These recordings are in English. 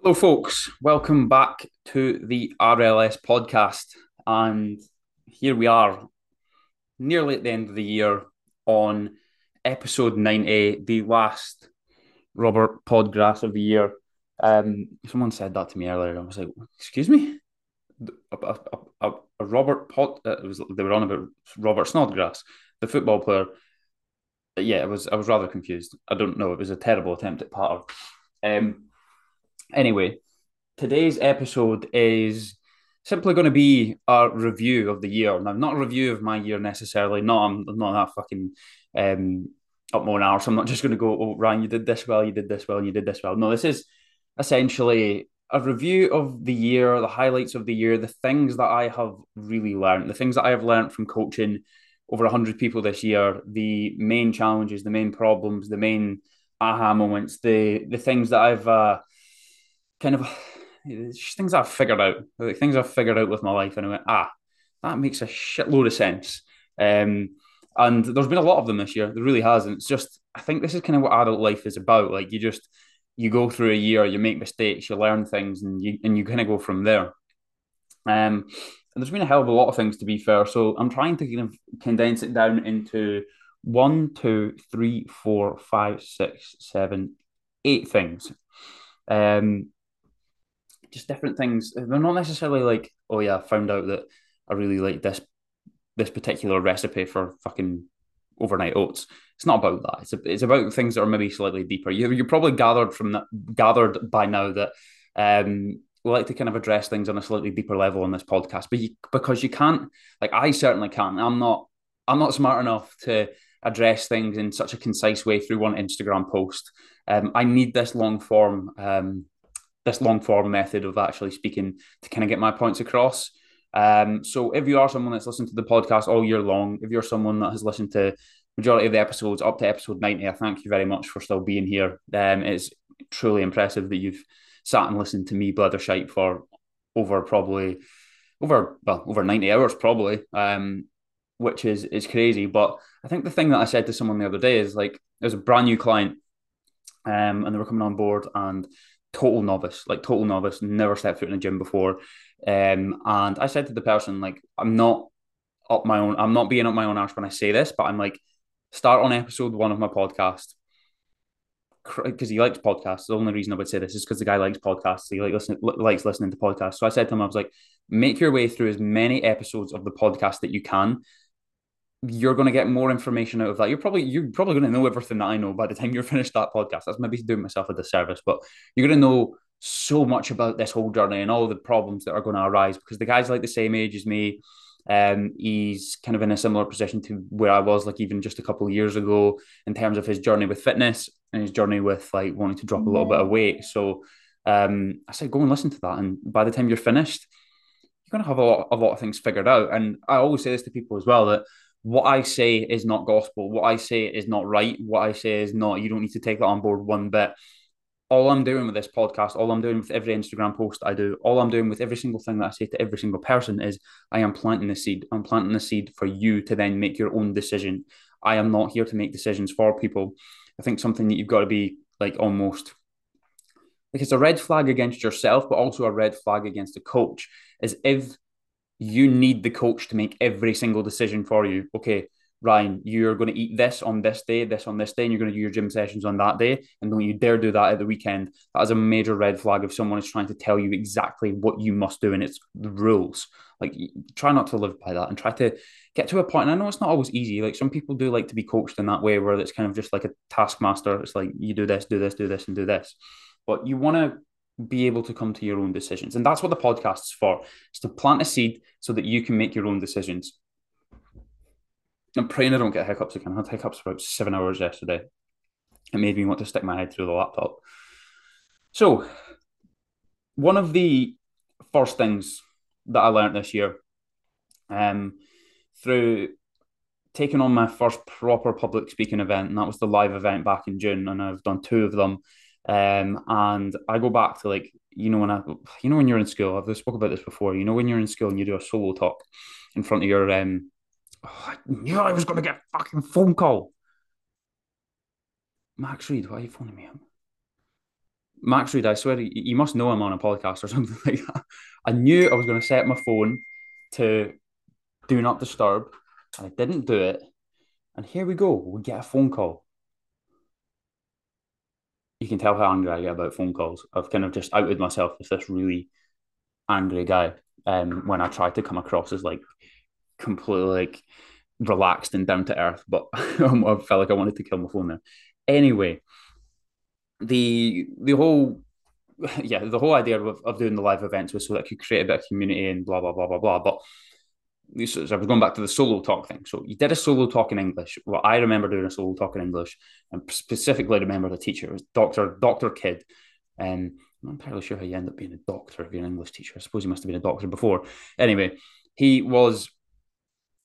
Hello, folks. Welcome back to the RLS podcast. And here we are, nearly at the end of the year, on episode 90, the last Robert Podgrass of the year. Um, someone said that to me earlier. I was like, "Excuse me." A, a, a, a Robert Pod. Uh, it was they were on about Robert Snodgrass, the football player. Yeah, it was. I was rather confused. I don't know. It was a terrible attempt at patter. Um, anyway, today's episode is simply going to be a review of the year. Now, not a review of my year necessarily. Not I'm not that fucking um, up my own arse. I'm not just going to go, oh, Ryan, you did this well, you did this well, you did this well. No, this is essentially a review of the year, the highlights of the year, the things that I have really learned, the things that I have learned from coaching over 100 people this year, the main challenges, the main problems, the main aha moments, the the things that I've uh, kind of things I've figured out, like things I've figured out with my life, and I went, ah, that makes a shitload of sense. Um, and there's been a lot of them this year. There really has, and it's just I think this is kind of what adult life is about. Like you just you go through a year, you make mistakes, you learn things, and you and you kind of go from there. Um, and there's been a hell of a lot of things to be fair. So I'm trying to kind of condense it down into one, two, three, four, five, six, seven, eight things. Um, just different things. They're not necessarily like, oh yeah, I found out that I really like this this particular recipe for fucking overnight oats. It's not about that. It's, it's about things that are maybe slightly deeper. You you probably gathered from that gathered by now that um, we like to kind of address things on a slightly deeper level on this podcast, but you, because you can't, like I certainly can't. I'm not I'm not smart enough to address things in such a concise way through one Instagram post. Um, I need this long form um, this long form method of actually speaking to kind of get my points across. Um, so if you are someone that's listened to the podcast all year long, if you're someone that has listened to majority of the episodes up to episode 90, I thank you very much for still being here. Um, it's truly impressive that you've sat and listened to me blather shite for over probably over well over 90 hours probably um which is is crazy but i think the thing that i said to someone the other day is like there's a brand new client um and they were coming on board and total novice, like total novice, never stepped foot in a gym before. Um, and I said to the person, like, I'm not up my own, I'm not being up my own arse when I say this, but I'm like, start on episode one of my podcast because he likes podcasts. The only reason I would say this is because the guy likes podcasts. He like listen, likes listening to podcasts. So I said to him, I was like, make your way through as many episodes of the podcast that you can you're going to get more information out of that. You're probably you're probably going to know everything that I know by the time you're finished that podcast. That's maybe doing myself a disservice, but you're going to know so much about this whole journey and all the problems that are going to arise because the guy's like the same age as me. Um, he's kind of in a similar position to where I was, like even just a couple of years ago, in terms of his journey with fitness and his journey with like wanting to drop a little bit of weight. So um, I said, go and listen to that, and by the time you're finished, you're going to have a lot, a lot of things figured out. And I always say this to people as well that what I say is not gospel. What I say is not right. What I say is not, you don't need to take that on board one bit. All I'm doing with this podcast, all I'm doing with every Instagram post I do, all I'm doing with every single thing that I say to every single person is I am planting the seed. I'm planting the seed for you to then make your own decision. I am not here to make decisions for people. I think something that you've got to be like almost like it's a red flag against yourself, but also a red flag against the coach is if you need the coach to make every single decision for you. Okay, Ryan, you're going to eat this on this day, this on this day, and you're going to do your gym sessions on that day. And don't you dare do that at the weekend. That is a major red flag if someone is trying to tell you exactly what you must do and it's the rules. Like, try not to live by that and try to get to a point. And I know it's not always easy. Like, some people do like to be coached in that way where it's kind of just like a taskmaster. It's like, you do this, do this, do this, and do this. But you want to be able to come to your own decisions. And that's what the podcast is for. is to plant a seed so that you can make your own decisions. I'm praying I don't get hiccups again. I had hiccups for about seven hours yesterday. It made me want to stick my head through the laptop. So, one of the first things that I learned this year um, through taking on my first proper public speaking event, and that was the live event back in June, and I've done two of them. Um, and I go back to like, you know, when I, you know, when you're in school, I've spoke about this before, you know, when you're in school and you do a solo talk in front of your, um, oh, I knew I was going to get a fucking phone call. Max Reed, why are you phoning me? Max Reed, I swear, you must know I'm on a podcast or something like that. I knew I was going to set my phone to do not disturb. I didn't do it. And here we go. We get a phone call. You can tell how angry I get about phone calls. I've kind of just outed myself as this really angry guy um, when I try to come across as like completely like relaxed and down to earth. But I felt like I wanted to kill my phone there. Anyway, the the whole yeah the whole idea of, of doing the live events was so that I could create a bit of community and blah blah blah blah blah. But I was going back to the solo talk thing. So you did a solo talk in English. Well, I remember doing a solo talk in English, and specifically remember the teacher it was Doctor Doctor Kidd. And I'm not entirely sure how you end up being a doctor if you're an English teacher. I suppose he must have been a doctor before. Anyway, he was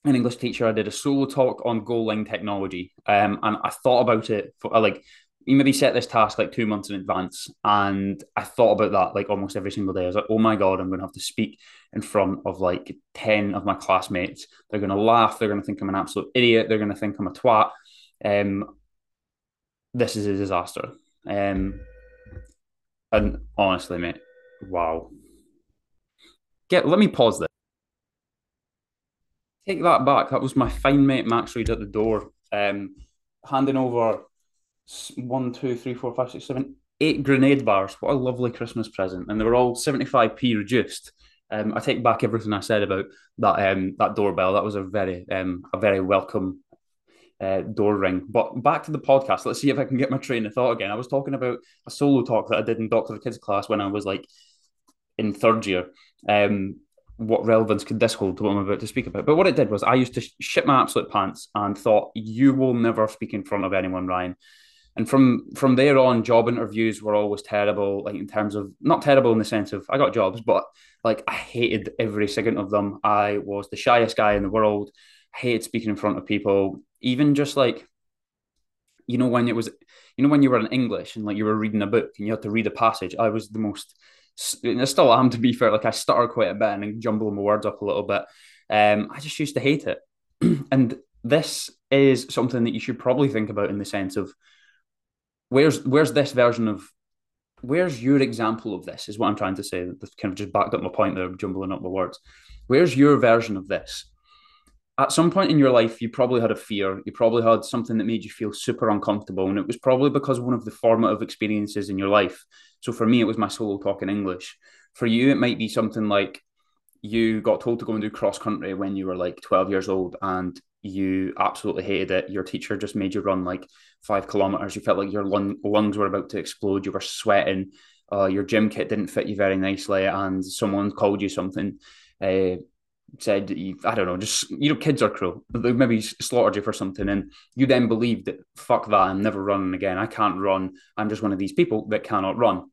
an English teacher. I did a solo talk on goal line technology, um, and I thought about it for like you maybe set this task like two months in advance. And I thought about that like almost every single day. I was like, oh my God, I'm going to have to speak in front of like 10 of my classmates. They're going to laugh. They're going to think I'm an absolute idiot. They're going to think I'm a twat. Um, this is a disaster. Um, and honestly, mate, wow. Get, let me pause this. Take that back. That was my fine mate Max Reed at the door, um, handing over one, two, three, four, five, six, seven, eight grenade bars. What a lovely Christmas present. And they were all 75p reduced. Um, I take back everything I said about that um, that doorbell. That was a very um, a very welcome uh, door ring. But back to the podcast. Let's see if I can get my train of thought again. I was talking about a solo talk that I did in Doctor of Kids class when I was like in third year. Um, what relevance could this hold to what I'm about to speak about? But what it did was I used to shit my absolute pants and thought, you will never speak in front of anyone, Ryan and from from there on job interviews were always terrible like in terms of not terrible in the sense of i got jobs but like i hated every second of them. I was the shyest guy in the world. I hated speaking in front of people. Even just like you know when it was you know when you were in english and like you were reading a book and you had to read a passage i was the most I still am to be fair like i stutter quite a bit and jumble my words up a little bit. Um i just used to hate it. And this is something that you should probably think about in the sense of where's where's this version of where's your example of this is what I'm trying to say. That kind of just backed up my point there, jumbling up my words. Where's your version of this? At some point in your life, you probably had a fear. You probably had something that made you feel super uncomfortable. And it was probably because one of the formative experiences in your life. So for me, it was my solo talk in English. For you, it might be something like you got told to go and do cross country when you were like 12 years old and you absolutely hated it. Your teacher just made you run like five kilometers. You felt like your lung- lungs were about to explode. You were sweating. Uh, your gym kit didn't fit you very nicely, and someone called you something. Uh, said I don't know, just you know, kids are cruel. They maybe slaughtered you for something, and you then believed that fuck that, I'm never running again. I can't run. I'm just one of these people that cannot run.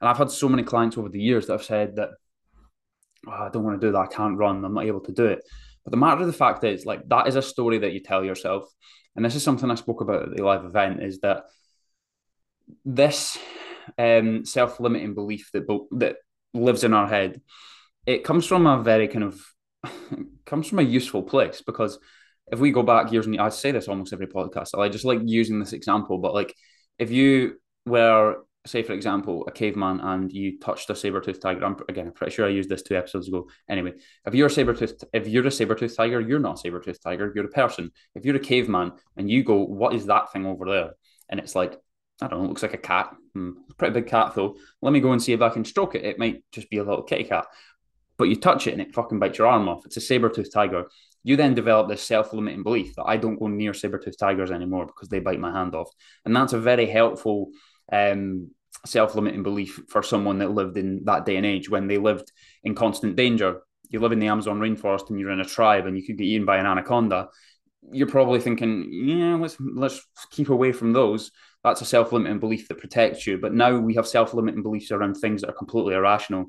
And I've had so many clients over the years that have said that oh, I don't want to do that. I can't run. I'm not able to do it. But the matter of the fact is, like, that is a story that you tell yourself. And this is something I spoke about at the live event is that this um, self limiting belief that, that lives in our head, it comes from a very kind of, comes from a useful place because if we go back years and I say this almost every podcast, I just like using this example, but like if you were say for example a caveman and you touched a saber-toothed tiger. I'm, again i'm pretty sure i used this two episodes ago. Anyway if you're a saber-toothed if you're a saber-toothed tiger you're not a saber-toothed tiger. You're a person. If you're a caveman and you go what is that thing over there? And it's like i don't know it looks like a cat. Hmm, pretty big cat though. Let me go and see if i can stroke it. It might just be a little kitty cat. But you touch it and it fucking bites your arm off. It's a saber-toothed tiger. You then develop this self-limiting belief that i don't go near saber-toothed tigers anymore because they bite my hand off. And that's a very helpful um, self-limiting belief for someone that lived in that day and age when they lived in constant danger. You live in the Amazon rainforest and you're in a tribe and you could get eaten by an anaconda. You're probably thinking, yeah, let's let's keep away from those. That's a self-limiting belief that protects you. But now we have self-limiting beliefs around things that are completely irrational.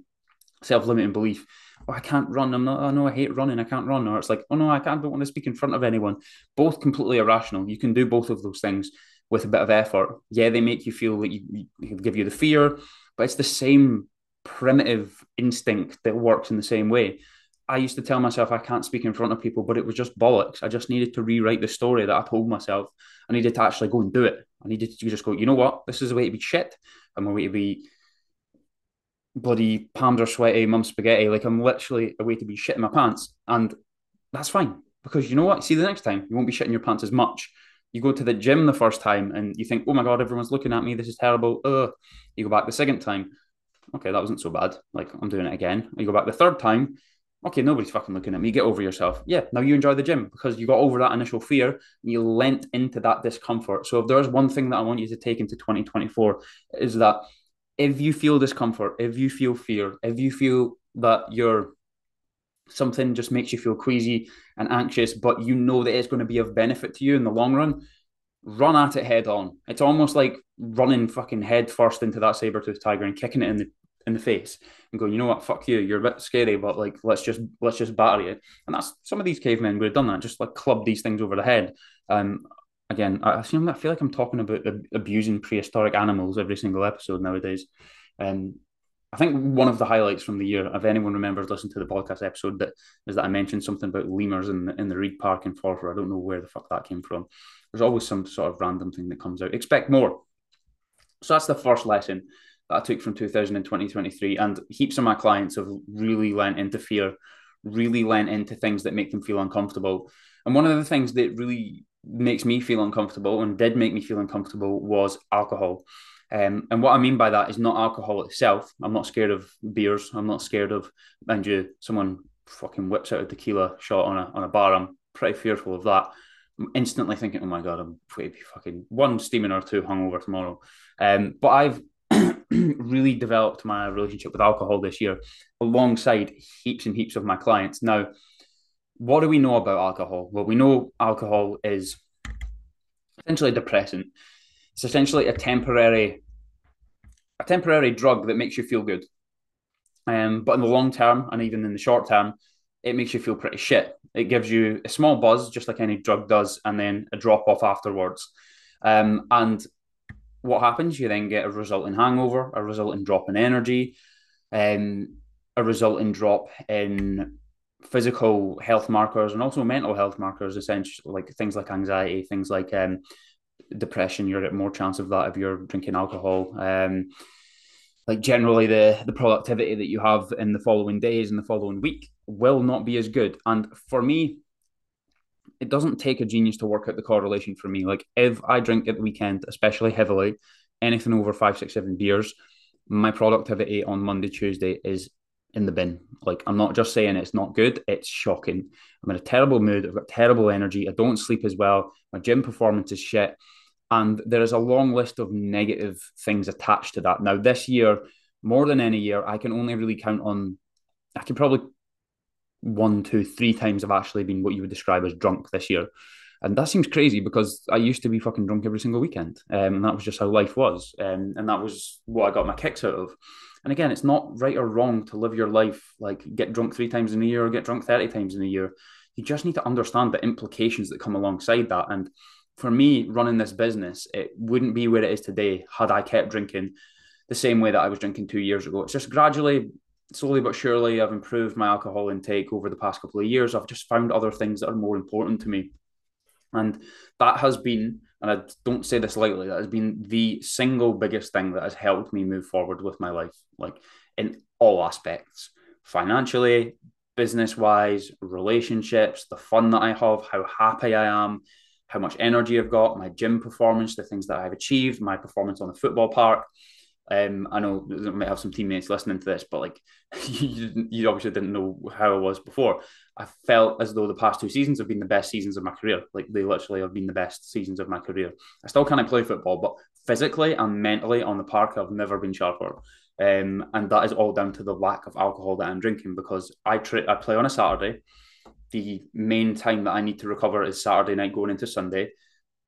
Self-limiting belief, oh, I can't run. I'm not. Oh no, I hate running. I can't run. Or it's like, oh no, I can't. I don't want to speak in front of anyone. Both completely irrational. You can do both of those things with a bit of effort. Yeah, they make you feel that you, you give you the fear, but it's the same primitive instinct that works in the same way. I used to tell myself I can't speak in front of people, but it was just bollocks. I just needed to rewrite the story that I told myself. I needed to actually go and do it. I needed to just go, you know what? This is a way to be shit. I'm a way to be bloody palms are sweaty, mum's spaghetti. Like I'm literally a way to be shit in my pants, and that's fine because you know what? See, the next time you won't be shitting your pants as much. You go to the gym the first time and you think, oh my god, everyone's looking at me. This is terrible. Ugh. You go back the second time. Okay, that wasn't so bad. Like I'm doing it again. You go back the third time. Okay, nobody's fucking looking at me. Get over yourself. Yeah, now you enjoy the gym because you got over that initial fear and you lent into that discomfort. So if there's one thing that I want you to take into 2024 is that if you feel discomfort, if you feel fear, if you feel that you're something just makes you feel queasy and anxious, but you know that it's going to be of benefit to you in the long run, run at it head on. It's almost like running fucking head first into that saber tooth tiger and kicking it in the in the face and going, you know what, fuck you, you're a bit scary, but like let's just let's just batter it. And that's some of these cavemen would have done that, just like club these things over the head. Um, again, I, I feel like I'm talking about abusing prehistoric animals every single episode nowadays. Um, I think one of the highlights from the year, if anyone remembers listening to the podcast episode, that is that I mentioned something about lemurs in the, in the Reid Park in Forfar. I don't know where the fuck that came from. There's always some sort of random thing that comes out. Expect more. So that's the first lesson that I took from 2023. And heaps of my clients have really lent into fear, really lent into things that make them feel uncomfortable. And one of the things that really makes me feel uncomfortable and did make me feel uncomfortable was alcohol. Um, and what I mean by that is not alcohol itself. I'm not scared of beers. I'm not scared of, mind you, someone fucking whips out a tequila shot on a on a bar. I'm pretty fearful of that. I'm instantly thinking, oh my god, I'm going to be fucking one steaming or two hungover tomorrow. Um, but I've really developed my relationship with alcohol this year, alongside heaps and heaps of my clients. Now, what do we know about alcohol? Well, we know alcohol is essentially a depressant. It's essentially a temporary a temporary drug that makes you feel good. Um, but in the long term and even in the short term, it makes you feel pretty shit. It gives you a small buzz, just like any drug does, and then a drop off afterwards. Um, and what happens? You then get a resulting hangover, a resulting drop in energy, um, a resulting drop in physical health markers and also mental health markers, essentially like things like anxiety, things like um, depression, you're at more chance of that if you're drinking alcohol. Um, like generally, the the productivity that you have in the following days and the following week will not be as good. And for me, it doesn't take a genius to work out the correlation for me. Like if I drink at the weekend, especially heavily, anything over five, six, seven beers, my productivity on Monday, Tuesday is in the bin. Like I'm not just saying it's not good, it's shocking. I'm in a terrible mood, I've got terrible energy, I don't sleep as well, my gym performance is shit. And there is a long list of negative things attached to that. Now, this year, more than any year, I can only really count on, I can probably one, two, three times I've actually been what you would describe as drunk this year. And that seems crazy because I used to be fucking drunk every single weekend. Um, and that was just how life was. Um, and that was what I got my kicks out of. And again, it's not right or wrong to live your life like get drunk three times in a year or get drunk 30 times in a year. You just need to understand the implications that come alongside that. And for me, running this business, it wouldn't be where it is today had I kept drinking the same way that I was drinking two years ago. It's just gradually, slowly but surely, I've improved my alcohol intake over the past couple of years. I've just found other things that are more important to me. And that has been, and I don't say this lightly, that has been the single biggest thing that has helped me move forward with my life, like in all aspects financially, business wise, relationships, the fun that I have, how happy I am, how much energy I've got, my gym performance, the things that I've achieved, my performance on the football park. Um, I know I might have some teammates listening to this, but like you, you obviously didn't know how I was before. I felt as though the past two seasons have been the best seasons of my career. Like they literally have been the best seasons of my career. I still can't play football, but physically and mentally on the park, I've never been sharper. Um, and that is all down to the lack of alcohol that I'm drinking because I tra- I play on a Saturday the main time that I need to recover is Saturday night going into Sunday.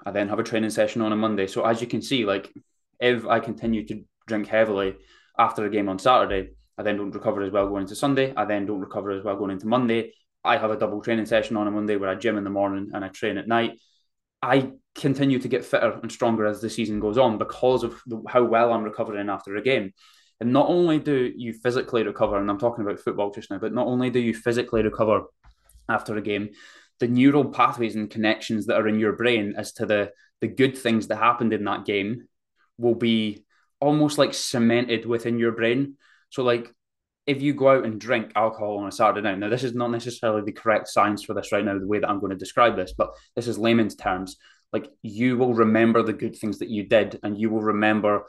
I then have a training session on a Monday. So as you can see, like if I continue to drink heavily after a game on Saturday, I then don't recover as well going into Sunday. I then don't recover as well going into Monday. I have a double training session on a Monday where I gym in the morning and I train at night. I continue to get fitter and stronger as the season goes on because of the, how well I'm recovering after a game. And not only do you physically recover, and I'm talking about football just now, but not only do you physically recover after a game, the neural pathways and connections that are in your brain as to the the good things that happened in that game will be almost like cemented within your brain. So like if you go out and drink alcohol on a Saturday night, now this is not necessarily the correct science for this right now, the way that I'm going to describe this, but this is layman's terms. Like you will remember the good things that you did, and you will remember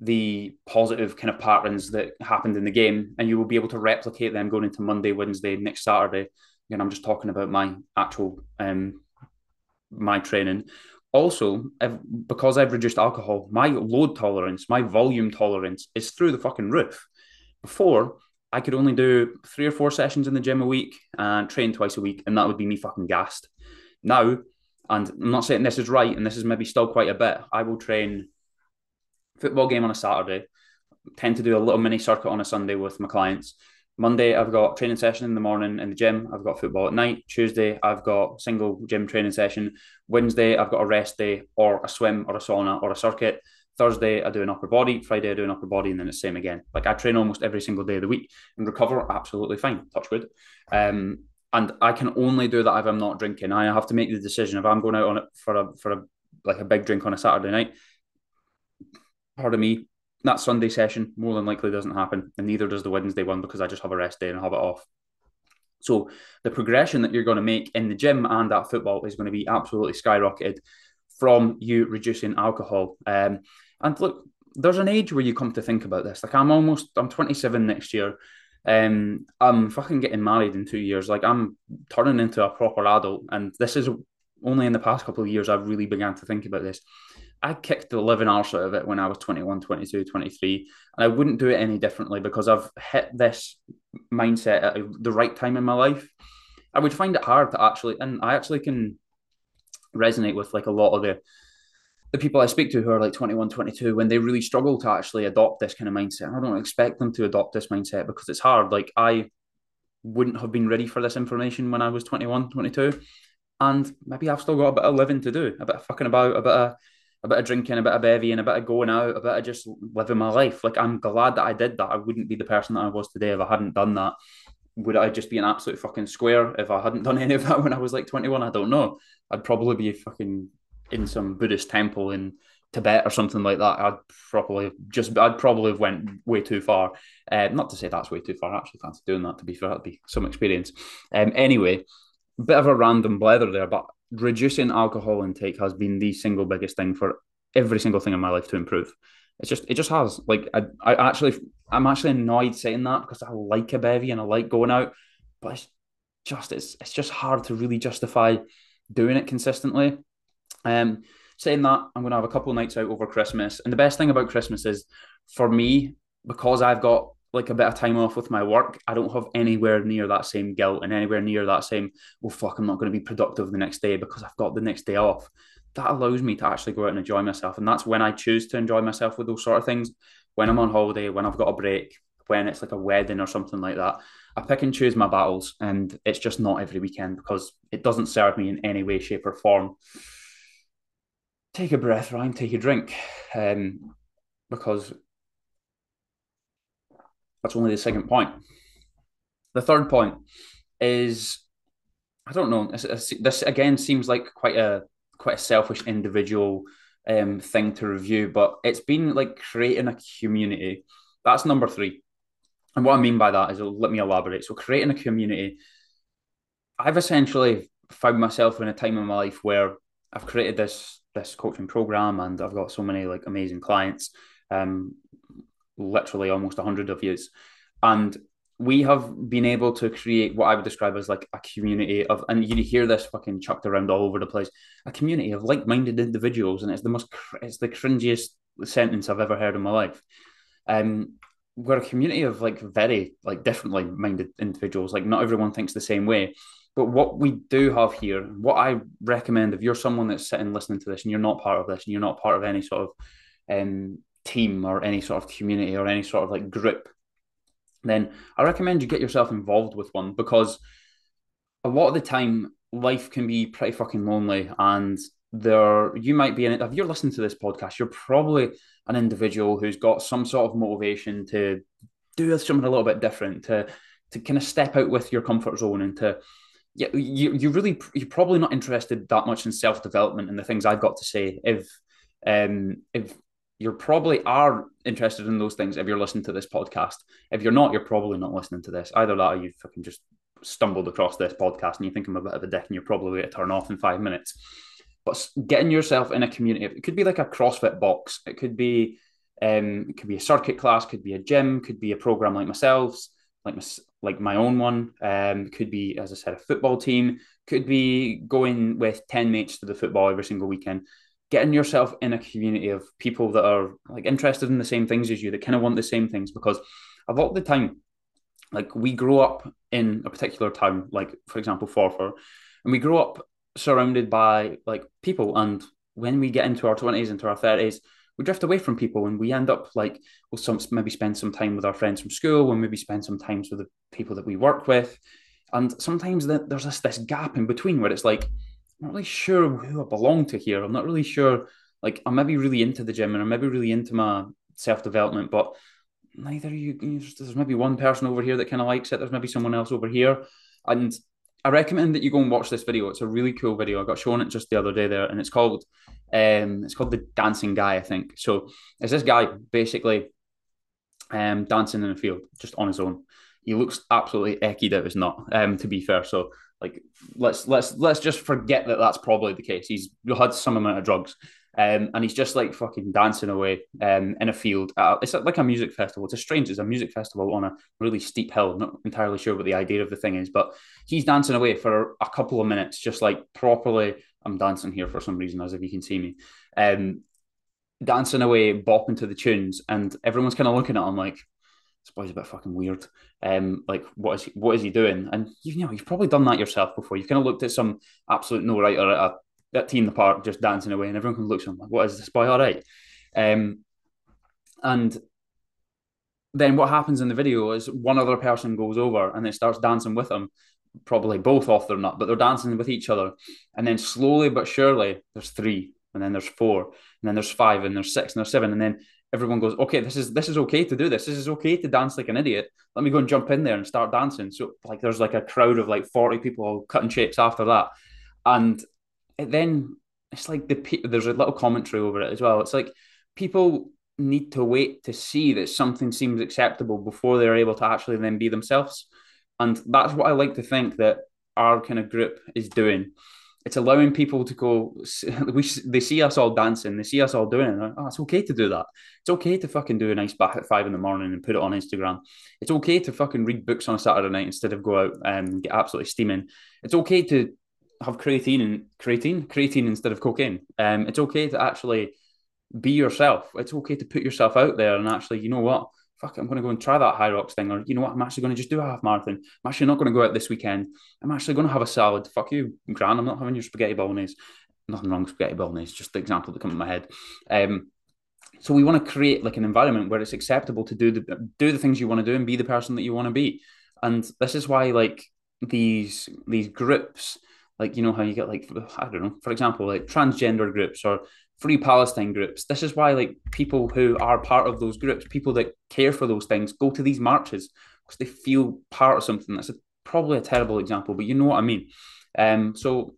the positive kind of patterns that happened in the game, and you will be able to replicate them going into Monday, Wednesday, next Saturday. Again, I'm just talking about my actual um my training. Also, because I've reduced alcohol, my load tolerance, my volume tolerance is through the fucking roof. Before, I could only do three or four sessions in the gym a week and train twice a week, and that would be me fucking gassed. Now, and I'm not saying this is right, and this is maybe still quite a bit. I will train football game on a Saturday, tend to do a little mini circuit on a Sunday with my clients. Monday, I've got training session in the morning in the gym. I've got football at night. Tuesday, I've got single gym training session. Wednesday, I've got a rest day or a swim or a sauna or a circuit. Thursday, I do an upper body. Friday, I do an upper body, and then it's same again. Like I train almost every single day of the week and recover absolutely fine. Touch wood. Um, and I can only do that if I'm not drinking. I have to make the decision if I'm going out on it for a for a like a big drink on a Saturday night. Pardon me, that Sunday session more than likely doesn't happen, and neither does the Wednesday one because I just have a rest day and have it off. So the progression that you're going to make in the gym and at football is going to be absolutely skyrocketed from you reducing alcohol. Um, and look, there's an age where you come to think about this. Like I'm almost, I'm 27 next year. Um, I'm fucking getting married in two years. Like I'm turning into a proper adult, and this is only in the past couple of years I've really began to think about this. I kicked the living arse out of it when I was 21, 22, 23. And I wouldn't do it any differently because I've hit this mindset at the right time in my life. I would find it hard to actually, and I actually can resonate with like a lot of the the people I speak to who are like 21, 22, when they really struggle to actually adopt this kind of mindset. I don't expect them to adopt this mindset because it's hard. Like I wouldn't have been ready for this information when I was 21, 22. And maybe I've still got a bit of living to do, a bit of fucking about, a bit of a bit of drinking, a bit of bevy, and a bit of going out, a bit of just living my life. Like I'm glad that I did that. I wouldn't be the person that I was today if I hadn't done that. Would I just be an absolute fucking square if I hadn't done any of that when I was like 21? I don't know. I'd probably be fucking in some Buddhist temple in Tibet or something like that. I'd probably just I'd probably have went way too far. Uh, not to say that's way too far. I actually fancy doing that. To be fair, that'd be some experience. Um, anyway, bit of a random blether there, but reducing alcohol intake has been the single biggest thing for every single thing in my life to improve. It's just it just has. Like I, I actually I'm actually annoyed saying that because I like a bevy and I like going out, but it's just it's it's just hard to really justify doing it consistently. Um saying that, I'm gonna have a couple nights out over Christmas. And the best thing about Christmas is for me, because I've got like a bit of time off with my work, I don't have anywhere near that same guilt and anywhere near that same, oh fuck, I'm not going to be productive the next day because I've got the next day off. That allows me to actually go out and enjoy myself. And that's when I choose to enjoy myself with those sort of things. When I'm on holiday, when I've got a break, when it's like a wedding or something like that. I pick and choose my battles, and it's just not every weekend because it doesn't serve me in any way, shape, or form. Take a breath, Ryan. Take a drink, um, because that's only the second point. The third point is, I don't know. This, again seems like quite a quite a selfish individual um, thing to review, but it's been like creating a community. That's number three. And what I mean by that is, let me elaborate. So, creating a community, I've essentially found myself in a time in my life where I've created this this coaching program, and I've got so many like amazing clients. Um, literally almost 100 of yous. And we have been able to create what I would describe as like a community of, and you hear this fucking chucked around all over the place, a community of like-minded individuals, and it's the most, it's the cringiest sentence I've ever heard in my life. Um, we're a community of like very like differently minded individuals. Like not everyone thinks the same way, but what we do have here, what I recommend if you're someone that's sitting listening to this and you're not part of this and you're not part of any sort of um, team or any sort of community or any sort of like group, then I recommend you get yourself involved with one because a lot of the time life can be pretty fucking lonely and there you might be in it. If you're listening to this podcast you're probably an individual who's got some sort of motivation to do something a little bit different to to kind of step out with your comfort zone and to yeah you, you really you're probably not interested that much in self-development and the things i've got to say if um if you probably are interested in those things if you're listening to this podcast. If you're not, you're probably not listening to this. Either that or you fucking just stumbled across this podcast and you think I'm a bit of a dick and you're probably going to turn off in five minutes. But getting yourself in a community, it could be like a CrossFit box. It could be um, it could be a circuit class, could be a gym, could be a program like myself's, like my, like my own one. Um, could be, as I said, a football team. Could be going with ten mates to the football every single weekend. Getting yourself in a community of people that are like interested in the same things as you, that kind of want the same things. Because a lot of the time, like we grow up in a particular town, like for example, Forfar, and we grow up surrounded by like people. And when we get into our twenties, into our thirties, we drift away from people and we end up like we'll some maybe spend some time with our friends from school we'll maybe spend some times with the people that we work with and sometimes the, there's this, this gap in between where it's like not really sure who i belong to here i'm not really sure like i'm maybe really into the gym and i'm maybe really into my self-development but neither you, you there's maybe one person over here that kind of likes it there's maybe someone else over here and I recommend that you go and watch this video. It's a really cool video. I got shown it just the other day there, and it's called um, it's called the Dancing Guy, I think. So it's this guy basically um, dancing in the field just on his own. He looks absolutely ecky that was not. Um, to be fair, so like let's let's let's just forget that that's probably the case. He's had some amount of drugs, um, and he's just like fucking dancing away um, in a field. It's like a music festival. It's a strange, it's a music festival on a really steep hill. I'm not entirely sure what the idea of the thing is, but he's dancing away for a couple of minutes, just like properly. I'm dancing here for some reason, as if you can see me. Um, dancing away, bopping to the tunes, and everyone's kind of looking at him like, this boy's a bit fucking weird. Um, like what is he, what is he doing? And you know, you've probably done that yourself before. You've kind of looked at some absolute no writer at a at T in the Park just dancing away, and everyone can look at him like, "What is this boy? All right." Um, and then what happens in the video is one other person goes over and they starts dancing with him, probably both off their nut, but they're dancing with each other. And then slowly but surely, there's three, and then there's four, and then there's five, and there's six, and there's seven, and then everyone goes, okay, this is this is okay to do this. This is okay to dance like an idiot. Let me go and jump in there and start dancing. So like there's like a crowd of like 40 people cutting shapes after that. And it then it's like the there's a little commentary over it as well. It's like people need to wait to see that something seems acceptable before they're able to actually then be themselves. And that's what I like to think that our kind of group is doing. It's allowing people to go. We they see us all dancing, they see us all doing it. oh, it's okay to do that. It's okay to fucking do a nice bath at five in the morning and put it on Instagram. It's okay to fucking read books on a Saturday night instead of go out and get absolutely steaming. It's okay to have creatine and creatine, creatine instead of cocaine. Um, it's okay to actually be yourself. It's okay to put yourself out there and actually, you know what? Fuck, I'm going to go and try that Hyrox thing, or you know what? I'm actually going to just do a half marathon. I'm actually not going to go out this weekend. I'm actually going to have a salad. Fuck you, Gran. I'm not having your spaghetti bolognese. Nothing wrong with spaghetti bolognese. Just the example that came in my head. Um, so we want to create like an environment where it's acceptable to do the do the things you want to do and be the person that you want to be. And this is why like these these groups like you know how you get like I don't know, for example, like transgender groups or free Palestine groups. This is why like people who are part of those groups, people that care for those things, go to these marches because they feel part of something. That's a, probably a terrible example, but you know what I mean. Um, so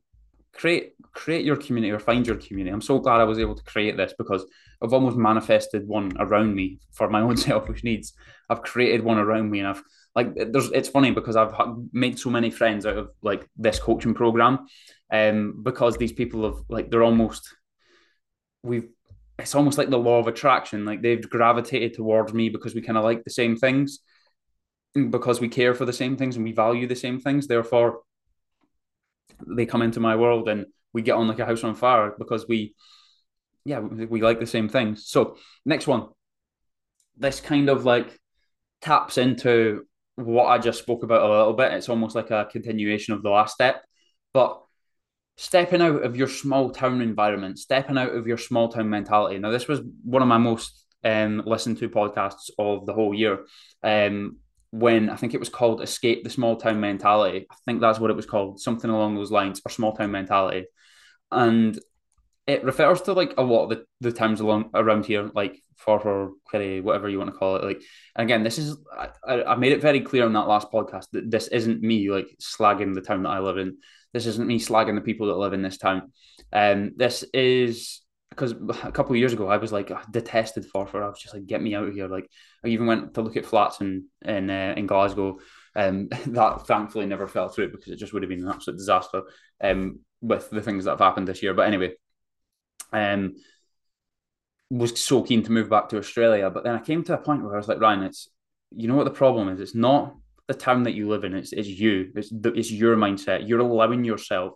create create your community or find your community. I'm so glad I was able to create this because I've almost manifested one around me for my own selfish needs. I've created one around me, and I've like there's it's funny because I've made so many friends out of like this coaching program, um, because these people have like they're almost we've it's almost like the law of attraction. Like they've gravitated towards me because we kind of like the same things, because we care for the same things and we value the same things. Therefore, they come into my world and we get on like a house on fire because we, yeah, we, like the same things. So next one, this kind of like taps into what I just spoke about a little bit. It's almost like a continuation of the last step, but stepping out of your small town environment, stepping out of your small town mentality. Now, this was one of my most um, listened to podcasts of the whole year. Um, when I think it was called Escape the Small Town Mentality. I think that's what it was called, something along those lines, or small town mentality. And it refers to like a lot of the, the towns along around here, like Forfar, Kirrie, whatever you want to call it. Like, and again, this is I, I made it very clear on that last podcast that this isn't me like slagging the town that I live in. This isn't me slagging the people that live in this town. Um, this is because a couple of years ago I was like I detested Forfar. I was just like, get me out of here. Like I even went to look at flats in in uh, in Glasgow. Um, that thankfully never fell through because it just would have been an absolute disaster. Um, with the things that have happened this year. But anyway, um, was so keen to move back to Australia. But then I came to a point where I was like, Ryan, it's you know what the problem is. It's not the town that you live in. It's it's you. It's it's your mindset. You're allowing yourself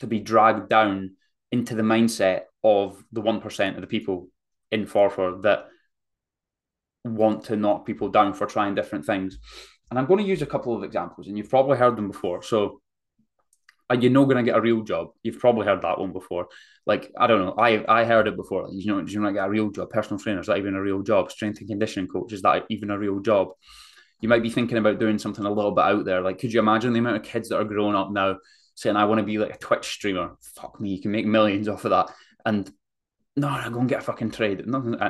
to be dragged down into the mindset of the one percent of the people in Forfar that want to knock people down for trying different things. And I'm going to use a couple of examples, and you've probably heard them before. So are you're not going to get a real job. You've probably heard that one before. Like I don't know, I I heard it before. Like, you know, you're not get a real job. Personal trainer is that even a real job? Strength and conditioning coach is that even a real job? You might be thinking about doing something a little bit out there. Like, could you imagine the amount of kids that are growing up now saying, "I want to be like a Twitch streamer"? Fuck me, you can make millions off of that. And no, no, go and get a fucking trade.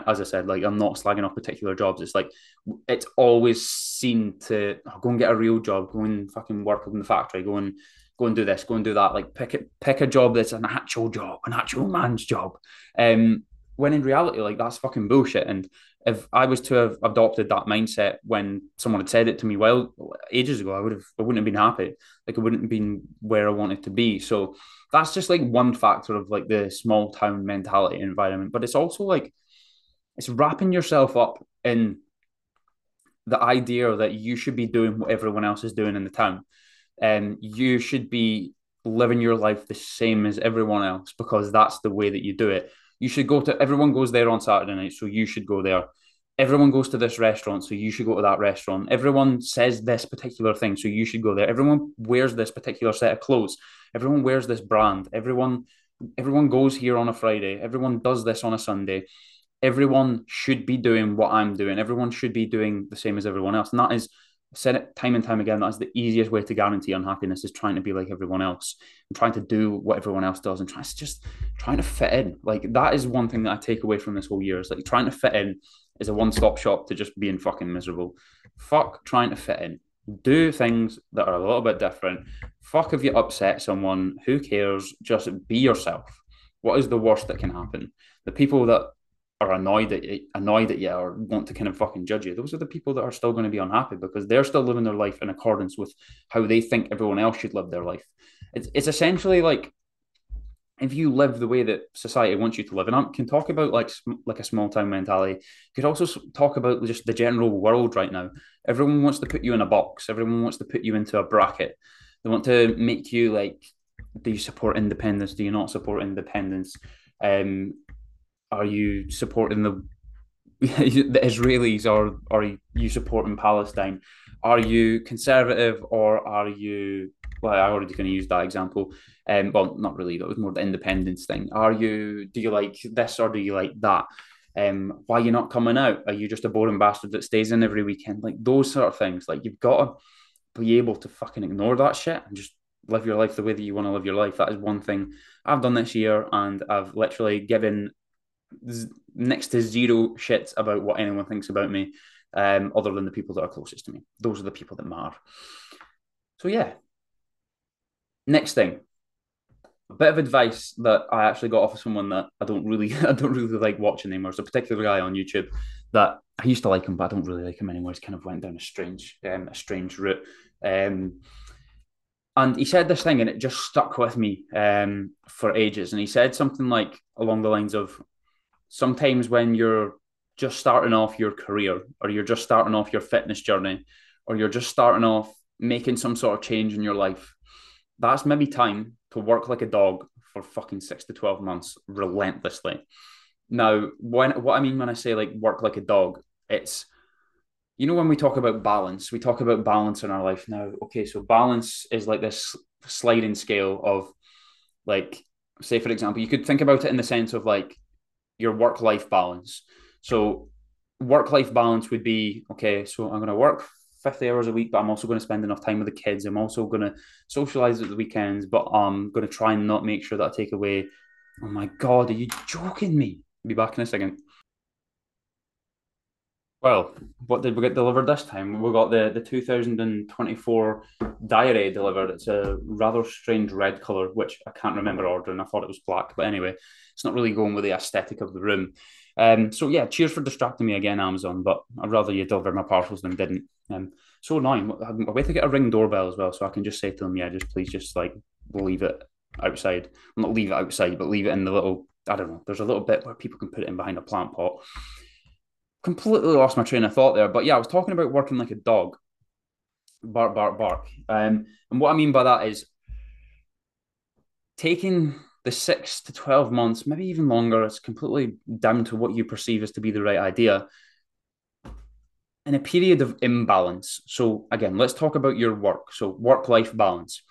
As I said, like I'm not slagging off particular jobs. It's like it's always seen to oh, go and get a real job, go and fucking work in the factory, go and go and do this, go and do that. Like pick it, pick a job that's an actual job, an actual man's job. Um, when in reality, like that's fucking bullshit. And if I was to have adopted that mindset when someone had said it to me well ages ago, I would have I wouldn't have been happy. Like it wouldn't have been where I wanted to be. So that's just like one factor of like the small town mentality environment. But it's also like it's wrapping yourself up in the idea that you should be doing what everyone else is doing in the town um, you should be living your life the same as everyone else because that's the way that you do it. You should go to everyone goes there on Saturday night, so you should go there. Everyone goes to this restaurant, so you should go to that restaurant. Everyone says this particular thing, so you should go there. Everyone wears this particular set of clothes. Everyone wears this brand. Everyone everyone goes here on a Friday. Everyone does this on a Sunday. Everyone should be doing what I'm doing. Everyone should be doing the same as everyone else. And that is said it time and time again. That's the easiest way to guarantee unhappiness is trying to be like everyone else and trying to do what everyone else does and trying to just trying to fit in. Like that is one thing that I take away from this whole year is like trying to fit in is a one stop shop to just being fucking miserable. Fuck trying to fit in. Do things that are a little bit different. Fuck if you upset someone. Who cares? Just be yourself. What is the worst that can happen? The people that are annoyed at you, annoyed at you or want to kind of fucking judge you, those are the people that are still going to be unhappy because they're still living their life in accordance with how they think everyone else should live their life. It's it's essentially like if you live the way that society wants you to live, and I can talk about like like a small town mentality. You could also talk about just the general world right now. Everyone wants to put you in a box. Everyone wants to put you into a bracket. They want to make you like, do you support independence? Do you not support independence? Um, are you supporting the the Israelis or are you supporting Palestine? Are you conservative or are you well, I already kind of used that example. Um, well, not really. That was more the independence thing. Are you? Do you like this or do you like that? Um, why are you not coming out? Are you just a boring bastard that stays in every weekend? Like those sort of things. Like you've got to be able to fucking ignore that shit and just live your life the way that you want to live your life. That is one thing I've done this year, and I've literally given next to zero shits about what anyone thinks about me, um, other than the people that are closest to me. Those are the people that matter. So yeah. Next thing, a bit of advice that I actually got off of someone that I don't really, I don't really like watching anymore. There's a particular guy on YouTube that I used to like him, but I don't really like him anymore. He's kind of went down a strange, um, a strange route. Um, and he said this thing, and it just stuck with me um, for ages. And he said something like along the lines of, sometimes when you're just starting off your career or you're just starting off your fitness journey or you're just starting off making some sort of change in your life, that's maybe time to work like a dog for fucking six to 12 months relentlessly. Now, when what I mean when I say like work like a dog, it's you know when we talk about balance, we talk about balance in our life now. Okay, so balance is like this sliding scale of like say for example, you could think about it in the sense of like your work life balance. So, work life balance would be okay, so I'm going to work 50 hours a week, but I'm also going to spend enough time with the kids. I'm also going to socialize at the weekends, but I'm going to try and not make sure that I take away. Oh my God, are you joking me? I'll be back in a second. Well, what did we get delivered this time? We got the, the 2024 diary delivered. It's a rather strange red colour, which I can't remember ordering. I thought it was black, but anyway, it's not really going with the aesthetic of the room. Um, so yeah, cheers for distracting me again, Amazon. But I'd rather you deliver my parcels than didn't. Um, so annoying. I wait to get a ring doorbell as well, so I can just say to them, yeah, just please, just like leave it outside. Not leave it outside, but leave it in the little. I don't know. There's a little bit where people can put it in behind a plant pot completely lost my train of thought there. But yeah, I was talking about working like a dog. Bark, bark, bark. Um, and what I mean by that is taking the six to 12 months, maybe even longer, it's completely down to what you perceive as to be the right idea. In a period of imbalance. So, again, let's talk about your work. So, work life balance.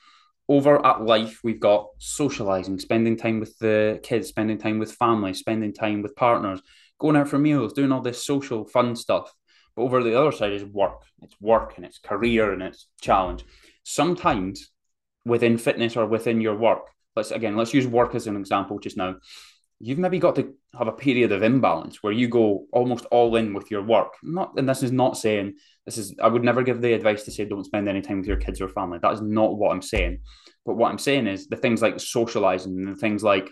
Over at life, we've got socializing, spending time with the kids, spending time with family, spending time with partners, going out for meals, doing all this social fun stuff. But over the other side is work. It's work and it's career and it's challenge. Sometimes within fitness or within your work, let's again, let's use work as an example just now. You've maybe got to have a period of imbalance where you go almost all in with your work. Not, and this is not saying this is. I would never give the advice to say don't spend any time with your kids or family. That is not what I'm saying. But what I'm saying is the things like socializing and the things like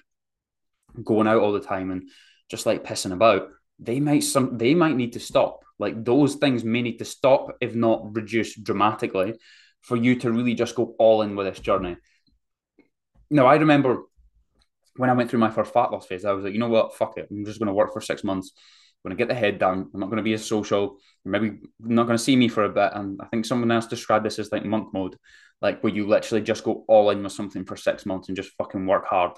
going out all the time and just like pissing about, they might some they might need to stop. Like those things may need to stop, if not reduce dramatically, for you to really just go all in with this journey. Now, I remember when I went through my first fat loss phase, I was like, you know what, fuck it. I'm just going to work for six months. I'm going to get the head down. I'm not going to be as social. Maybe not going to see me for a bit. And I think someone else described this as like monk mode, like where you literally just go all in with something for six months and just fucking work hard.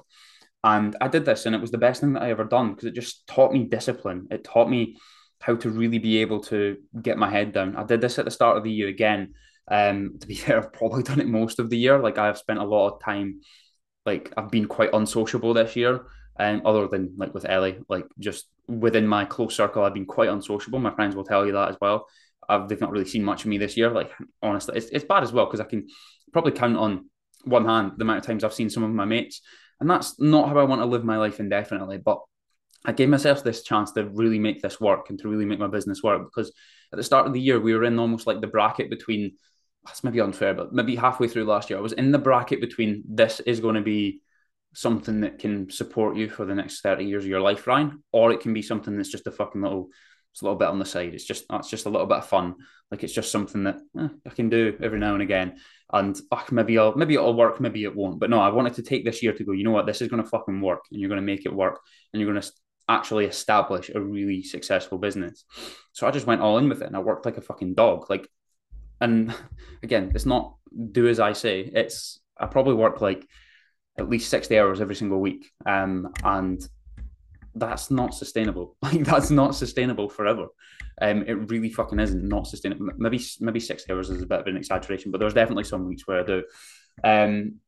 And I did this, and it was the best thing that I ever done because it just taught me discipline. It taught me how to really be able to get my head down. I did this at the start of the year again. Um, to be fair, I've probably done it most of the year. Like I've spent a lot of time, like I've been quite unsociable this year. And um, other than like with Ellie, like just within my close circle, I've been quite unsociable. My friends will tell you that as well. I've, they've not really seen much of me this year. Like honestly, it's, it's bad as well because I can probably count on one hand the amount of times I've seen some of my mates and that's not how I want to live my life indefinitely. But I gave myself this chance to really make this work and to really make my business work because at the start of the year, we were in almost like the bracket between, that's maybe unfair, but maybe halfway through last year, I was in the bracket between this is going to be something that can support you for the next 30 years of your life, Ryan, or it can be something that's just a fucking little it's a little bit on the side. It's just that's just a little bit of fun. Like it's just something that eh, I can do every now and again. And oh, maybe I'll maybe it'll work, maybe it won't. But no, I wanted to take this year to go. You know what? This is going to fucking work, and you're going to make it work, and you're going to actually establish a really successful business. So I just went all in with it, and I worked like a fucking dog. Like, and again, it's not do as I say. It's I probably work like at least sixty hours every single week, um, and that's not sustainable. Like that's not sustainable forever. Um, it really fucking isn't not sustainable. Maybe maybe six hours is a bit of an exaggeration, but there's definitely some weeks where I do. Um,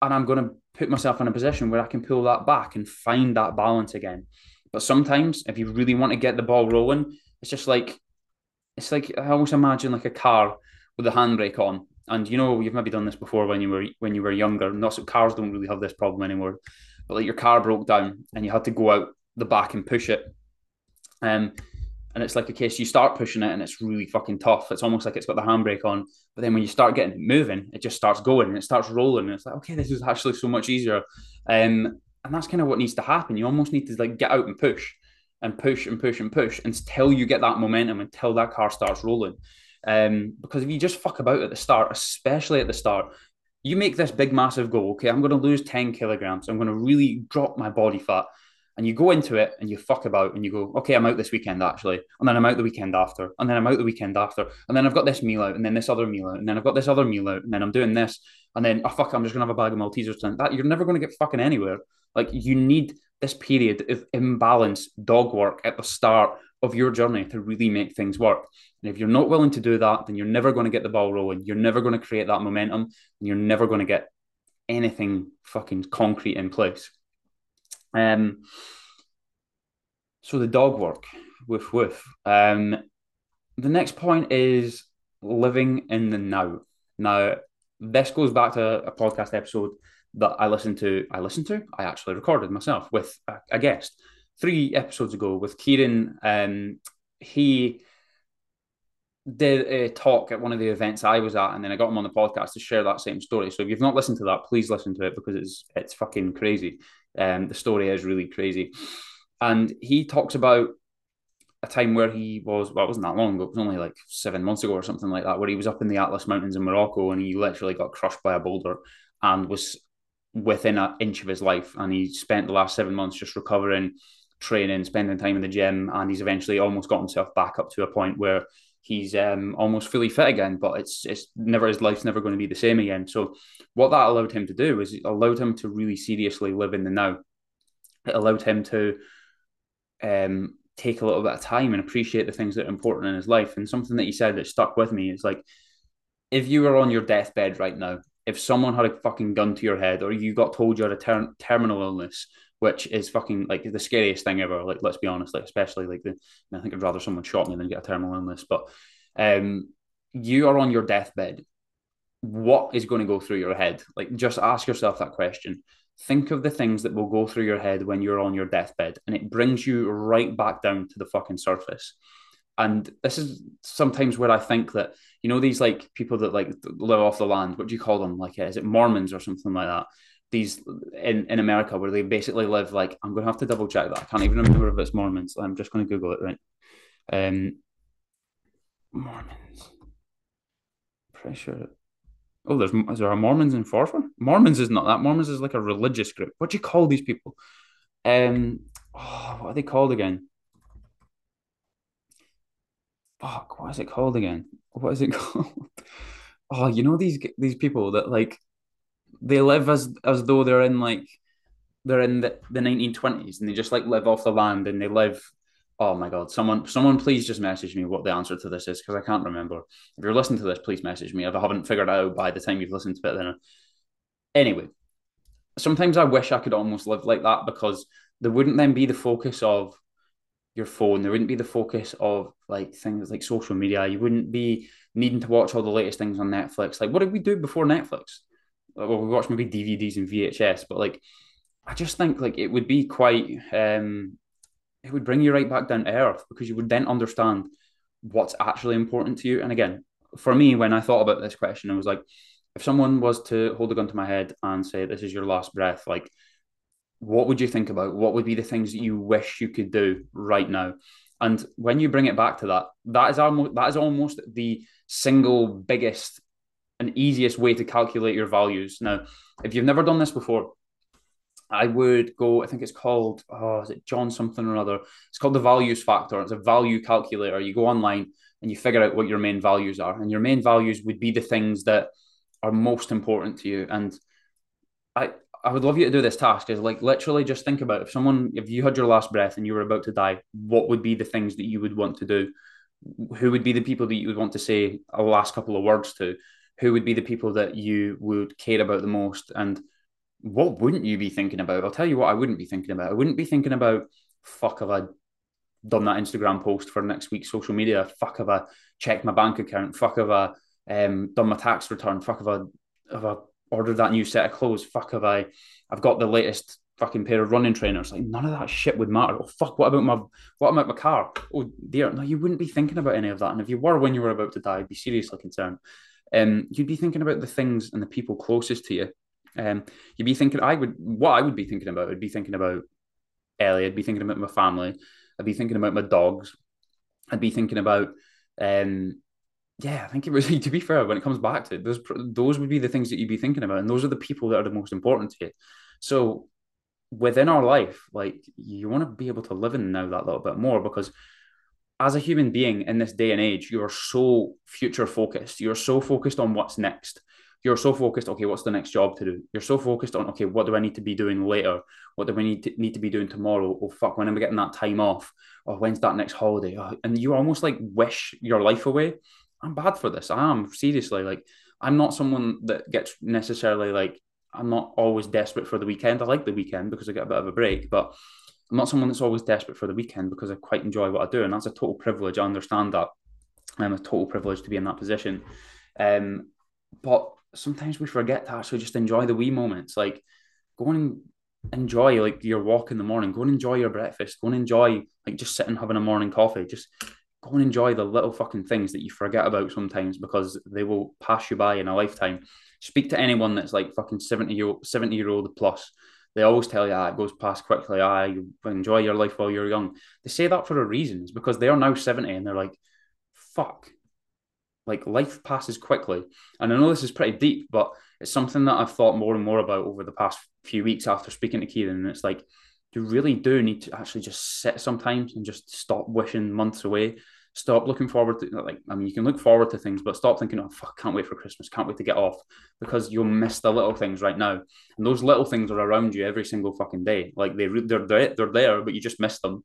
and I'm going to put myself in a position where I can pull that back and find that balance again. But sometimes, if you really want to get the ball rolling, it's just like it's like I almost imagine like a car with the handbrake on, and you know you've maybe done this before when you were when you were younger. Not so cars don't really have this problem anymore but like your car broke down and you had to go out the back and push it. Um, and it's like a case you start pushing it and it's really fucking tough. It's almost like it's got the handbrake on, but then when you start getting it moving, it just starts going and it starts rolling. And it's like, okay, this is actually so much easier. Um, and that's kind of what needs to happen. You almost need to like get out and push and push and push and push until you get that momentum, until that car starts rolling. Um, because if you just fuck about at the start, especially at the start, you make this big, massive goal. Okay, I'm going to lose 10 kilograms. I'm going to really drop my body fat. And you go into it and you fuck about and you go, okay, I'm out this weekend actually. And then I'm out the weekend after. And then I'm out the weekend after. And then I've got this meal out and then this other meal out. And then I've got this other meal out. And then I'm doing this. And then, oh, fuck, I'm just going to have a bag of Maltesers. And that, you're never going to get fucking anywhere. Like, you need this period of imbalance, dog work at the start of your journey to really make things work. And if you're not willing to do that, then you're never going to get the ball rolling. You're never going to create that momentum, and you're never going to get anything fucking concrete in place. Um. So the dog work, woof woof. Um, the next point is living in the now. Now, this goes back to a podcast episode that I listened to. I listened to. I actually recorded myself with a, a guest three episodes ago with Kieran um, he did a talk at one of the events I was at, and then I got him on the podcast to share that same story. So if you've not listened to that, please listen to it because it's it's fucking crazy. Um, the story is really crazy, and he talks about a time where he was well, it wasn't that long ago. It was only like seven months ago or something like that, where he was up in the Atlas Mountains in Morocco, and he literally got crushed by a boulder and was within an inch of his life. And he spent the last seven months just recovering, training, spending time in the gym, and he's eventually almost got himself back up to a point where he's um, almost fully fit again, but it's it's never his life's never going to be the same again. So what that allowed him to do is it allowed him to really seriously live in the now. It allowed him to um, take a little bit of time and appreciate the things that are important in his life. And something that he said that stuck with me is like, if you were on your deathbed right now, if someone had a fucking gun to your head, or you got told you had a ter- terminal illness, which is fucking like the scariest thing ever. Like, let's be honest, like especially like the, I think I'd rather someone shot me than get a terminal illness. But um, you are on your deathbed. What is going to go through your head? Like, just ask yourself that question. Think of the things that will go through your head when you're on your deathbed, and it brings you right back down to the fucking surface. And this is sometimes where I think that you know these like people that like live off the land. What do you call them? Like, is it Mormons or something like that? These in, in America where they basically live like I'm gonna have to double check that. I can't even remember if it's Mormons. I'm just gonna Google it right. Um Mormons. Pretty sure. Oh, there's there are Mormons in Forfar? Mormons is not that. Mormons is like a religious group. What do you call these people? Um oh, what are they called again? Fuck, what is it called again? What is it called? Oh, you know these these people that like they live as as though they're in like they're in the, the 1920s and they just like live off the land and they live oh my god someone someone please just message me what the answer to this is because i can't remember. If you're listening to this please message me. If i haven't figured out by the time you've listened to it then. Anyway sometimes i wish i could almost live like that because there wouldn't then be the focus of your phone there wouldn't be the focus of like things like social media you wouldn't be needing to watch all the latest things on netflix. Like what did we do before netflix well, we watch maybe DVDs and VHS, but like I just think like it would be quite um it would bring you right back down to earth because you would then understand what's actually important to you. And again, for me, when I thought about this question, I was like, if someone was to hold a gun to my head and say, This is your last breath, like what would you think about? What would be the things that you wish you could do right now? And when you bring it back to that, that is almost that is almost the single biggest an easiest way to calculate your values. Now, if you've never done this before, I would go, I think it's called, oh, is it John something or other? It's called the values factor. It's a value calculator. You go online and you figure out what your main values are. And your main values would be the things that are most important to you. And I, I would love you to do this task is like literally just think about if someone, if you had your last breath and you were about to die, what would be the things that you would want to do? Who would be the people that you would want to say a last couple of words to? Who would be the people that you would care about the most? And what wouldn't you be thinking about? I'll tell you what i wouldn't be thinking about. I wouldn't be thinking about fuck have i done that instagram post for next week's social media? Fuck have i checked my bank account? Fuck have i um, done my tax return? Fuck have i have i ordered that new set of clothes? Fuck have i i've got the latest fucking pair of running trainers. Like none of that shit would matter. Oh fuck, what about my what about my car? Oh dear, no, you wouldn't be thinking about any of that. And if you were when you were about to die, I'd be seriously concerned um, you'd be thinking about the things and the people closest to you. Um, you'd be thinking, I would, what I would be thinking about, I'd be thinking about Ellie, I'd be thinking about my family, I'd be thinking about my dogs, I'd be thinking about, um, yeah, I think it was, to be fair, when it comes back to it, those, those would be the things that you'd be thinking about. And those are the people that are the most important to you. So within our life, like you want to be able to live in now that little bit more because as a human being in this day and age, you are so future focused. You're so focused on what's next. You're so focused, okay, what's the next job to do? You're so focused on, okay, what do I need to be doing later? What do we need to, need to be doing tomorrow? Oh, fuck, when am I getting that time off? Or oh, when's that next holiday? Oh, and you almost like wish your life away. I'm bad for this. I am, seriously. Like, I'm not someone that gets necessarily like, I'm not always desperate for the weekend. I like the weekend because I get a bit of a break, but I'm not someone that's always desperate for the weekend because I quite enjoy what I do, and that's a total privilege. I understand that. I'm a total privilege to be in that position. Um, but sometimes we forget to actually just enjoy the wee moments. Like go and enjoy like your walk in the morning. Go and enjoy your breakfast. Go and enjoy like just sitting having a morning coffee. Just go and enjoy the little fucking things that you forget about sometimes because they will pass you by in a lifetime. Speak to anyone that's like fucking 70 year, 70 year old plus. They always tell you, ah, it goes past quickly. Ah, you enjoy your life while you're young. They say that for a reason. It's because they are now 70 and they're like, fuck, like life passes quickly. And I know this is pretty deep, but it's something that I've thought more and more about over the past few weeks after speaking to Kieran. And it's like, you really do need to actually just sit sometimes and just stop wishing months away. Stop looking forward to like I mean you can look forward to things, but stop thinking, oh fuck, can't wait for Christmas, can't wait to get off, because you'll miss the little things right now, and those little things are around you every single fucking day. Like they they're there, they're there, but you just miss them.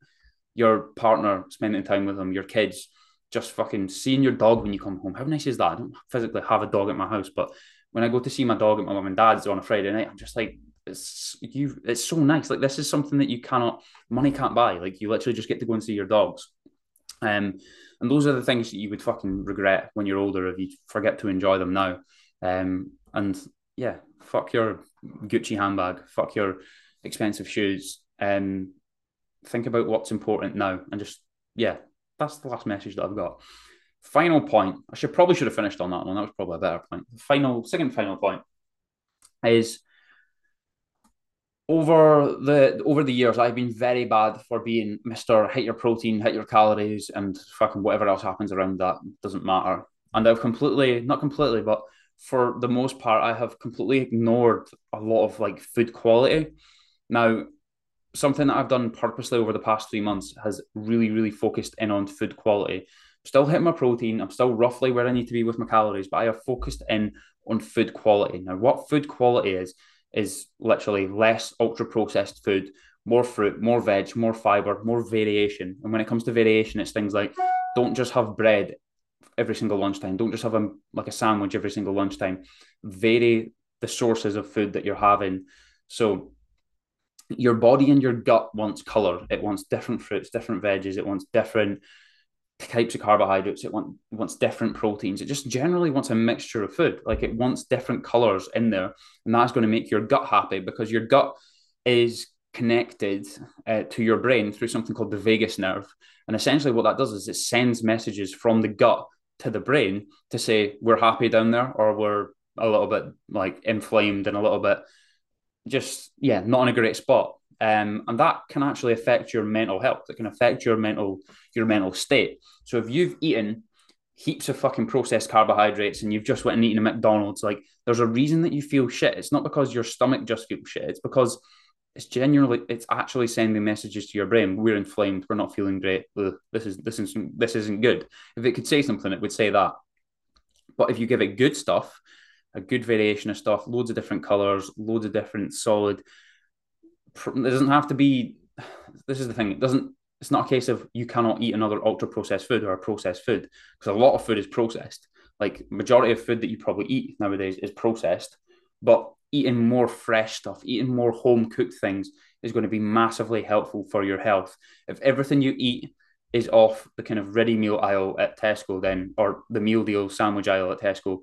Your partner spending time with them, your kids, just fucking seeing your dog when you come home. How nice is that? I don't physically have a dog at my house, but when I go to see my dog at my mum and dad's on a Friday night, I'm just like, it's you it's so nice. Like this is something that you cannot money can't buy. Like you literally just get to go and see your dogs. Um and those are the things that you would fucking regret when you're older if you forget to enjoy them now. Um and yeah fuck your gucci handbag. Fuck your expensive shoes. Um think about what's important now and just yeah that's the last message that i've got. Final point. I should probably should have finished on that one. That was probably a better point. Final second final point is over the over the years, I've been very bad for being Mister hit your protein, hit your calories, and fucking whatever else happens around that doesn't matter. And I've completely, not completely, but for the most part, I have completely ignored a lot of like food quality. Now, something that I've done purposely over the past three months has really, really focused in on food quality. Still hitting my protein. I'm still roughly where I need to be with my calories, but I have focused in on food quality. Now, what food quality is is literally less ultra processed food, more fruit, more veg, more fiber, more variation. And when it comes to variation, it's things like don't just have bread every single lunchtime. Don't just have a like a sandwich every single lunchtime. Vary the sources of food that you're having. So your body and your gut wants color. It wants different fruits, different veggies. It wants different types of carbohydrates. It want, wants different proteins. It just generally wants a mixture of food. Like it wants different colors in there, and that's going to make your gut happy because your gut is connected uh, to your brain through something called the vagus nerve. And essentially, what that does is it sends messages from the gut to the brain to say we're happy down there, or we're a little bit like inflamed and a little bit just yeah not in a great spot um, and that can actually affect your mental health. It can affect your mental your mental state. So if you've eaten heaps of fucking processed carbohydrates and you've just went and eaten a McDonald's, like there's a reason that you feel shit. It's not because your stomach just feels shit. It's because it's genuinely it's actually sending messages to your brain. We're inflamed. We're not feeling great. This is this is this isn't good. If it could say something, it would say that. But if you give it good stuff, a good variation of stuff, loads of different colors, loads of different solid it doesn't have to be. This is the thing. It doesn't. It's not a case of you cannot eat another ultra processed food or a processed food because a lot of food is processed. Like majority of food that you probably eat nowadays is processed, but eating more fresh stuff, eating more home cooked things is going to be massively helpful for your health. If everything you eat is off the kind of ready meal aisle at Tesco, then or the meal deal sandwich aisle at Tesco,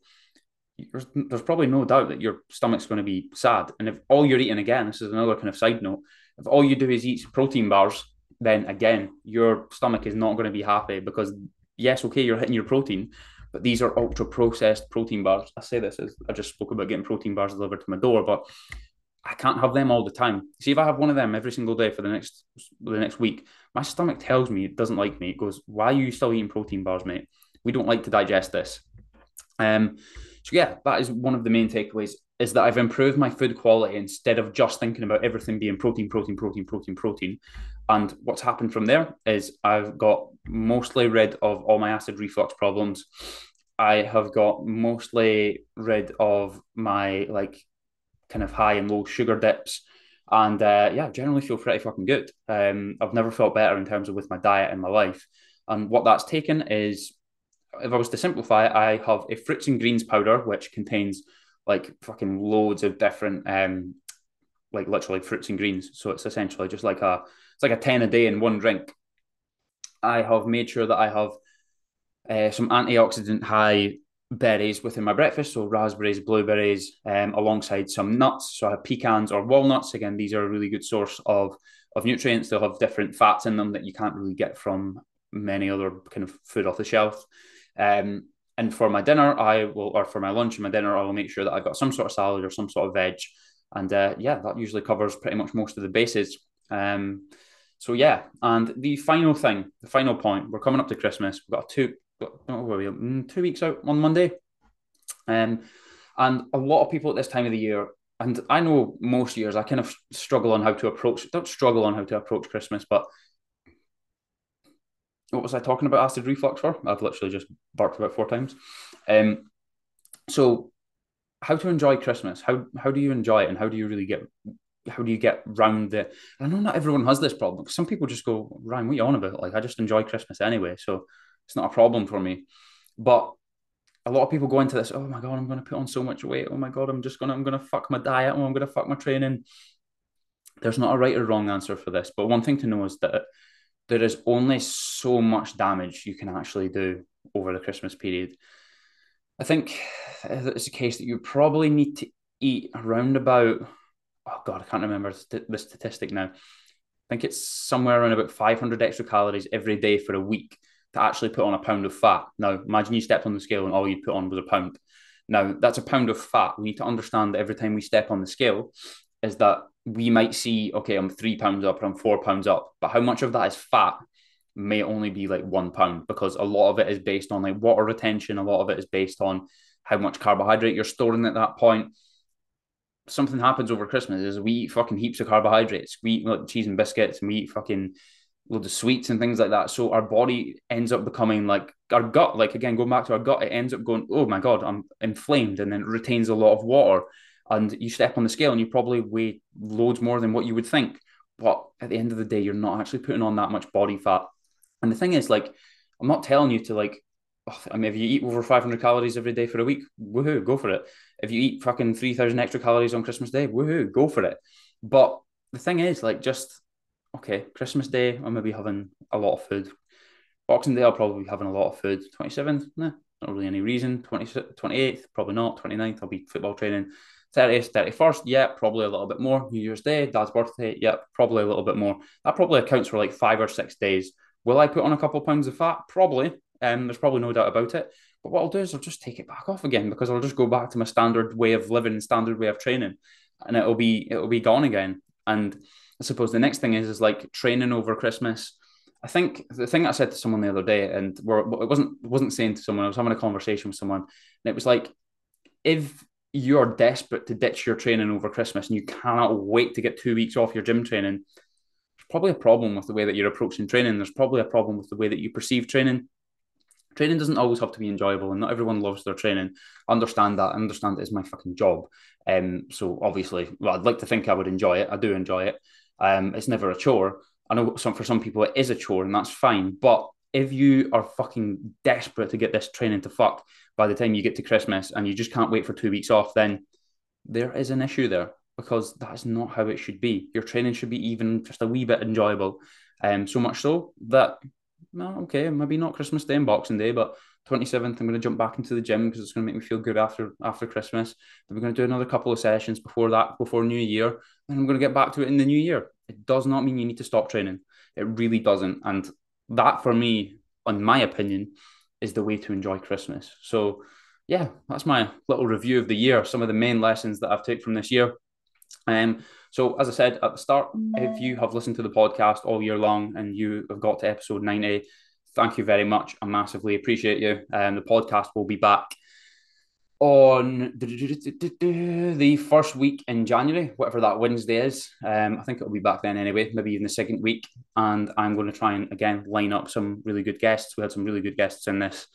there's, there's probably no doubt that your stomach's going to be sad. And if all you're eating again, this is another kind of side note, if all you do is eat protein bars, then again, your stomach is not going to be happy because yes, okay, you're hitting your protein, but these are ultra processed protein bars. I say this as I just spoke about getting protein bars delivered to my door, but I can't have them all the time. See, if I have one of them every single day for the next the next week, my stomach tells me it doesn't like me. It goes, "Why are you still eating protein bars, mate? We don't like to digest this." Um, so yeah, that is one of the main takeaways is that I've improved my food quality instead of just thinking about everything being protein, protein, protein, protein, protein. And what's happened from there is I've got mostly rid of all my acid reflux problems. I have got mostly rid of my like kind of high and low sugar dips. And uh, yeah, generally feel pretty fucking good. Um, I've never felt better in terms of with my diet in my life. And what that's taken is if I was to simplify it, I have a fruits and greens powder which contains like fucking loads of different um like literally fruits and greens. So it's essentially just like a it's like a 10 a day in one drink. I have made sure that I have uh, some antioxidant high berries within my breakfast, so raspberries, blueberries, um, alongside some nuts. So I have pecans or walnuts. Again, these are a really good source of of nutrients. They'll have different fats in them that you can't really get from many other kind of food off the shelf. Um, and for my dinner, I will, or for my lunch and my dinner, I will make sure that I've got some sort of salad or some sort of veg. And uh, yeah, that usually covers pretty much most of the bases. Um, so yeah, and the final thing, the final point, we're coming up to Christmas. We've got two, got, oh, two weeks out on Monday. Um, and a lot of people at this time of the year, and I know most years I kind of struggle on how to approach, don't struggle on how to approach Christmas, but what was I talking about acid reflux for? I've literally just barked about four times. Um, so how to enjoy Christmas? How how do you enjoy it, and how do you really get how do you get round the? I know not everyone has this problem. Some people just go, Ryan, what are you on about? Like I just enjoy Christmas anyway, so it's not a problem for me. But a lot of people go into this. Oh my god, I'm to put on so much weight. Oh my god, I'm just gonna I'm gonna fuck my diet. Oh, I'm gonna fuck my training. There's not a right or wrong answer for this, but one thing to know is that there is only so much damage you can actually do over the Christmas period. I think it's a case that you probably need to eat around about oh god, I can't remember the statistic now. I think it's somewhere around about 500 extra calories every day for a week to actually put on a pound of fat. Now, imagine you stepped on the scale and all you put on was a pound. Now, that's a pound of fat. We need to understand that every time we step on the scale, is that we might see, okay, I'm three pounds up or I'm four pounds up, but how much of that is fat may only be like one pound because a lot of it is based on like water retention, a lot of it is based on how much carbohydrate you're storing at that point something happens over Christmas is we eat fucking heaps of carbohydrates. We eat like, cheese and biscuits and we eat fucking loads of sweets and things like that. So our body ends up becoming like our gut, like again, going back to our gut, it ends up going, oh my God, I'm inflamed. And then retains a lot of water. And you step on the scale and you probably weigh loads more than what you would think. But at the end of the day, you're not actually putting on that much body fat. And the thing is, like, I'm not telling you to like oh, I mean, if you eat over 500 calories every day for a week, woohoo, go for it. If you eat fucking 3,000 extra calories on Christmas Day, woohoo, go for it. But the thing is, like, just, okay, Christmas Day, I'm maybe having a lot of food. Boxing Day, I'll probably be having a lot of food. 27th, nah, not really any reason. 20, 28th, probably not. 29th, I'll be football training. 30th, 31st, yeah, probably a little bit more. New Year's Day, Dad's birthday, yeah, probably a little bit more. That probably accounts for like five or six days. Will I put on a couple pounds of fat? Probably. Um, there's probably no doubt about it. But what I'll do is I'll just take it back off again because I'll just go back to my standard way of living, standard way of training, and it'll be it'll be gone again. And I suppose the next thing is is like training over Christmas. I think the thing I said to someone the other day, and it wasn't wasn't saying to someone, I was having a conversation with someone, and it was like, if you're desperate to ditch your training over Christmas and you cannot wait to get two weeks off your gym training, there's probably a problem with the way that you're approaching training. There's probably a problem with the way that you perceive training. Training doesn't always have to be enjoyable and not everyone loves their training. I understand that. I understand it is my fucking job. Um so obviously well I'd like to think I would enjoy it. I do enjoy it. Um it's never a chore. I know some for some people it is a chore and that's fine but if you are fucking desperate to get this training to fuck by the time you get to Christmas and you just can't wait for two weeks off then there is an issue there because that is not how it should be your training should be even just a wee bit enjoyable um so much so that no, okay, maybe not Christmas Day and Boxing Day, but 27th, I'm going to jump back into the gym because it's going to make me feel good after after Christmas. Then we're going to do another couple of sessions before that, before New Year, and I'm going to get back to it in the new year. It does not mean you need to stop training. It really doesn't. And that, for me, in my opinion, is the way to enjoy Christmas. So, yeah, that's my little review of the year. Some of the main lessons that I've taken from this year. Um, so, as I said at the start, if you have listened to the podcast all year long and you have got to episode 90, thank you very much. I massively appreciate you. And um, the podcast will be back on the first week in January, whatever that Wednesday is. Um, I think it'll be back then anyway, maybe even the second week. And I'm going to try and again line up some really good guests. We had some really good guests in this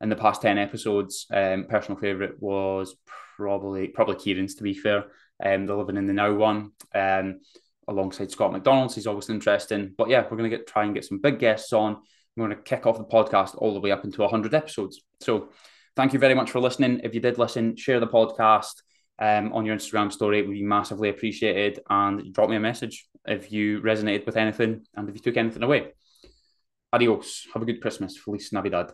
in the past 10 episodes. Um, personal favorite was probably probably Kieran's to be fair um, the Living in the Now one, um, alongside Scott McDonald's. He's always interesting. But yeah, we're going to get try and get some big guests on. We're going to kick off the podcast all the way up into 100 episodes. So thank you very much for listening. If you did listen, share the podcast um, on your Instagram story. It would be massively appreciated. And drop me a message if you resonated with anything and if you took anything away. Adios. Have a good Christmas. Feliz Navidad.